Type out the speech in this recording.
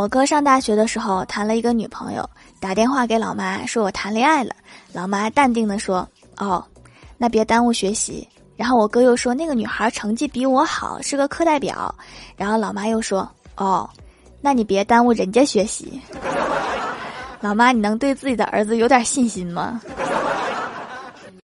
我哥上大学的时候谈了一个女朋友，打电话给老妈说我谈恋爱了。老妈淡定的说：“哦，那别耽误学习。”然后我哥又说那个女孩成绩比我好，是个课代表。然后老妈又说：“哦，那你别耽误人家学习。”老妈，你能对自己的儿子有点信心吗？